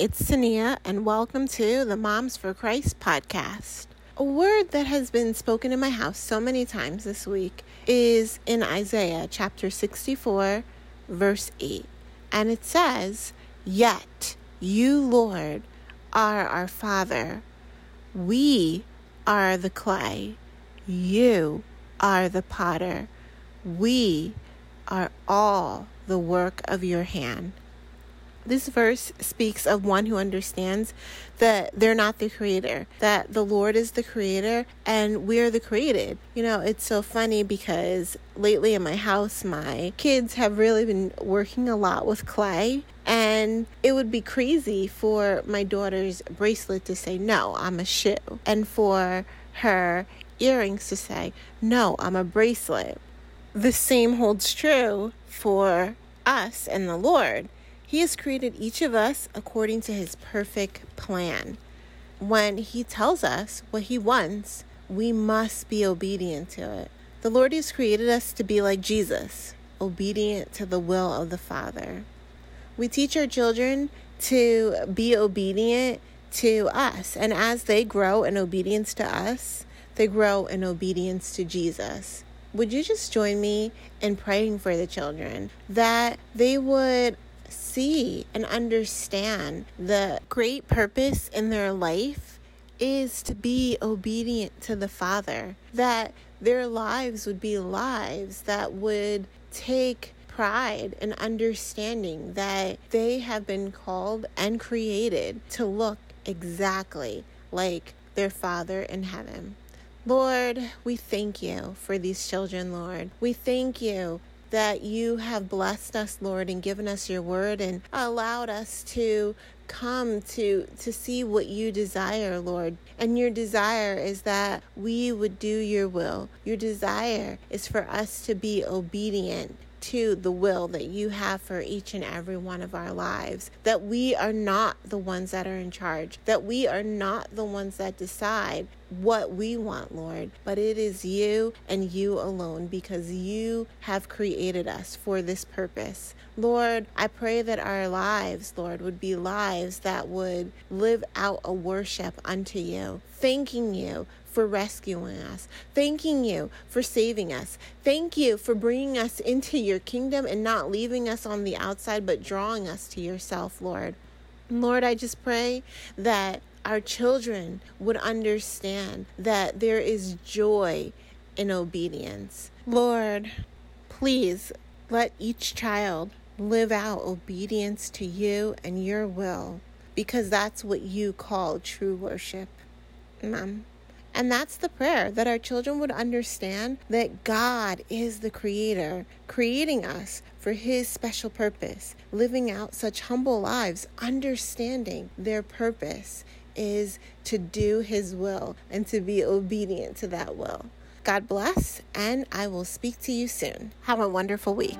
it's Tania, and welcome to the Moms for Christ podcast. A word that has been spoken in my house so many times this week is in Isaiah chapter 64, verse 8. And it says, Yet you, Lord, are our Father. We are the clay. You are the potter. We are all the work of your hand. This verse speaks of one who understands that they're not the creator, that the Lord is the creator and we're the created. You know, it's so funny because lately in my house, my kids have really been working a lot with clay. And it would be crazy for my daughter's bracelet to say, No, I'm a shoe. And for her earrings to say, No, I'm a bracelet. The same holds true for us and the Lord. He has created each of us according to his perfect plan. When he tells us what he wants, we must be obedient to it. The Lord has created us to be like Jesus, obedient to the will of the Father. We teach our children to be obedient to us, and as they grow in obedience to us, they grow in obedience to Jesus. Would you just join me in praying for the children that they would see and understand the great purpose in their life is to be obedient to the Father, that their lives would be lives that would take pride and understanding that they have been called and created to look exactly like their Father in heaven. Lord, we thank you for these children, Lord. We thank you that you have blessed us, Lord, and given us your word and allowed us to come to to see what you desire, Lord. And your desire is that we would do your will. Your desire is for us to be obedient to the will that you have for each and every one of our lives. That we are not the ones that are in charge, that we are not the ones that decide what we want, Lord, but it is you and you alone because you have created us for this purpose. Lord, I pray that our lives, Lord, would be lives that would live out a worship unto you, thanking you for rescuing us. Thanking you for saving us. Thank you for bringing us into your kingdom and not leaving us on the outside, but drawing us to yourself, Lord. Lord, I just pray that our children would understand that there is joy in obedience. Lord, please let each child live out obedience to you and your will because that's what you call true worship. Mom. And that's the prayer that our children would understand that God is the creator, creating us for his special purpose, living out such humble lives, understanding their purpose is to do his will and to be obedient to that will. God bless, and I will speak to you soon. Have a wonderful week.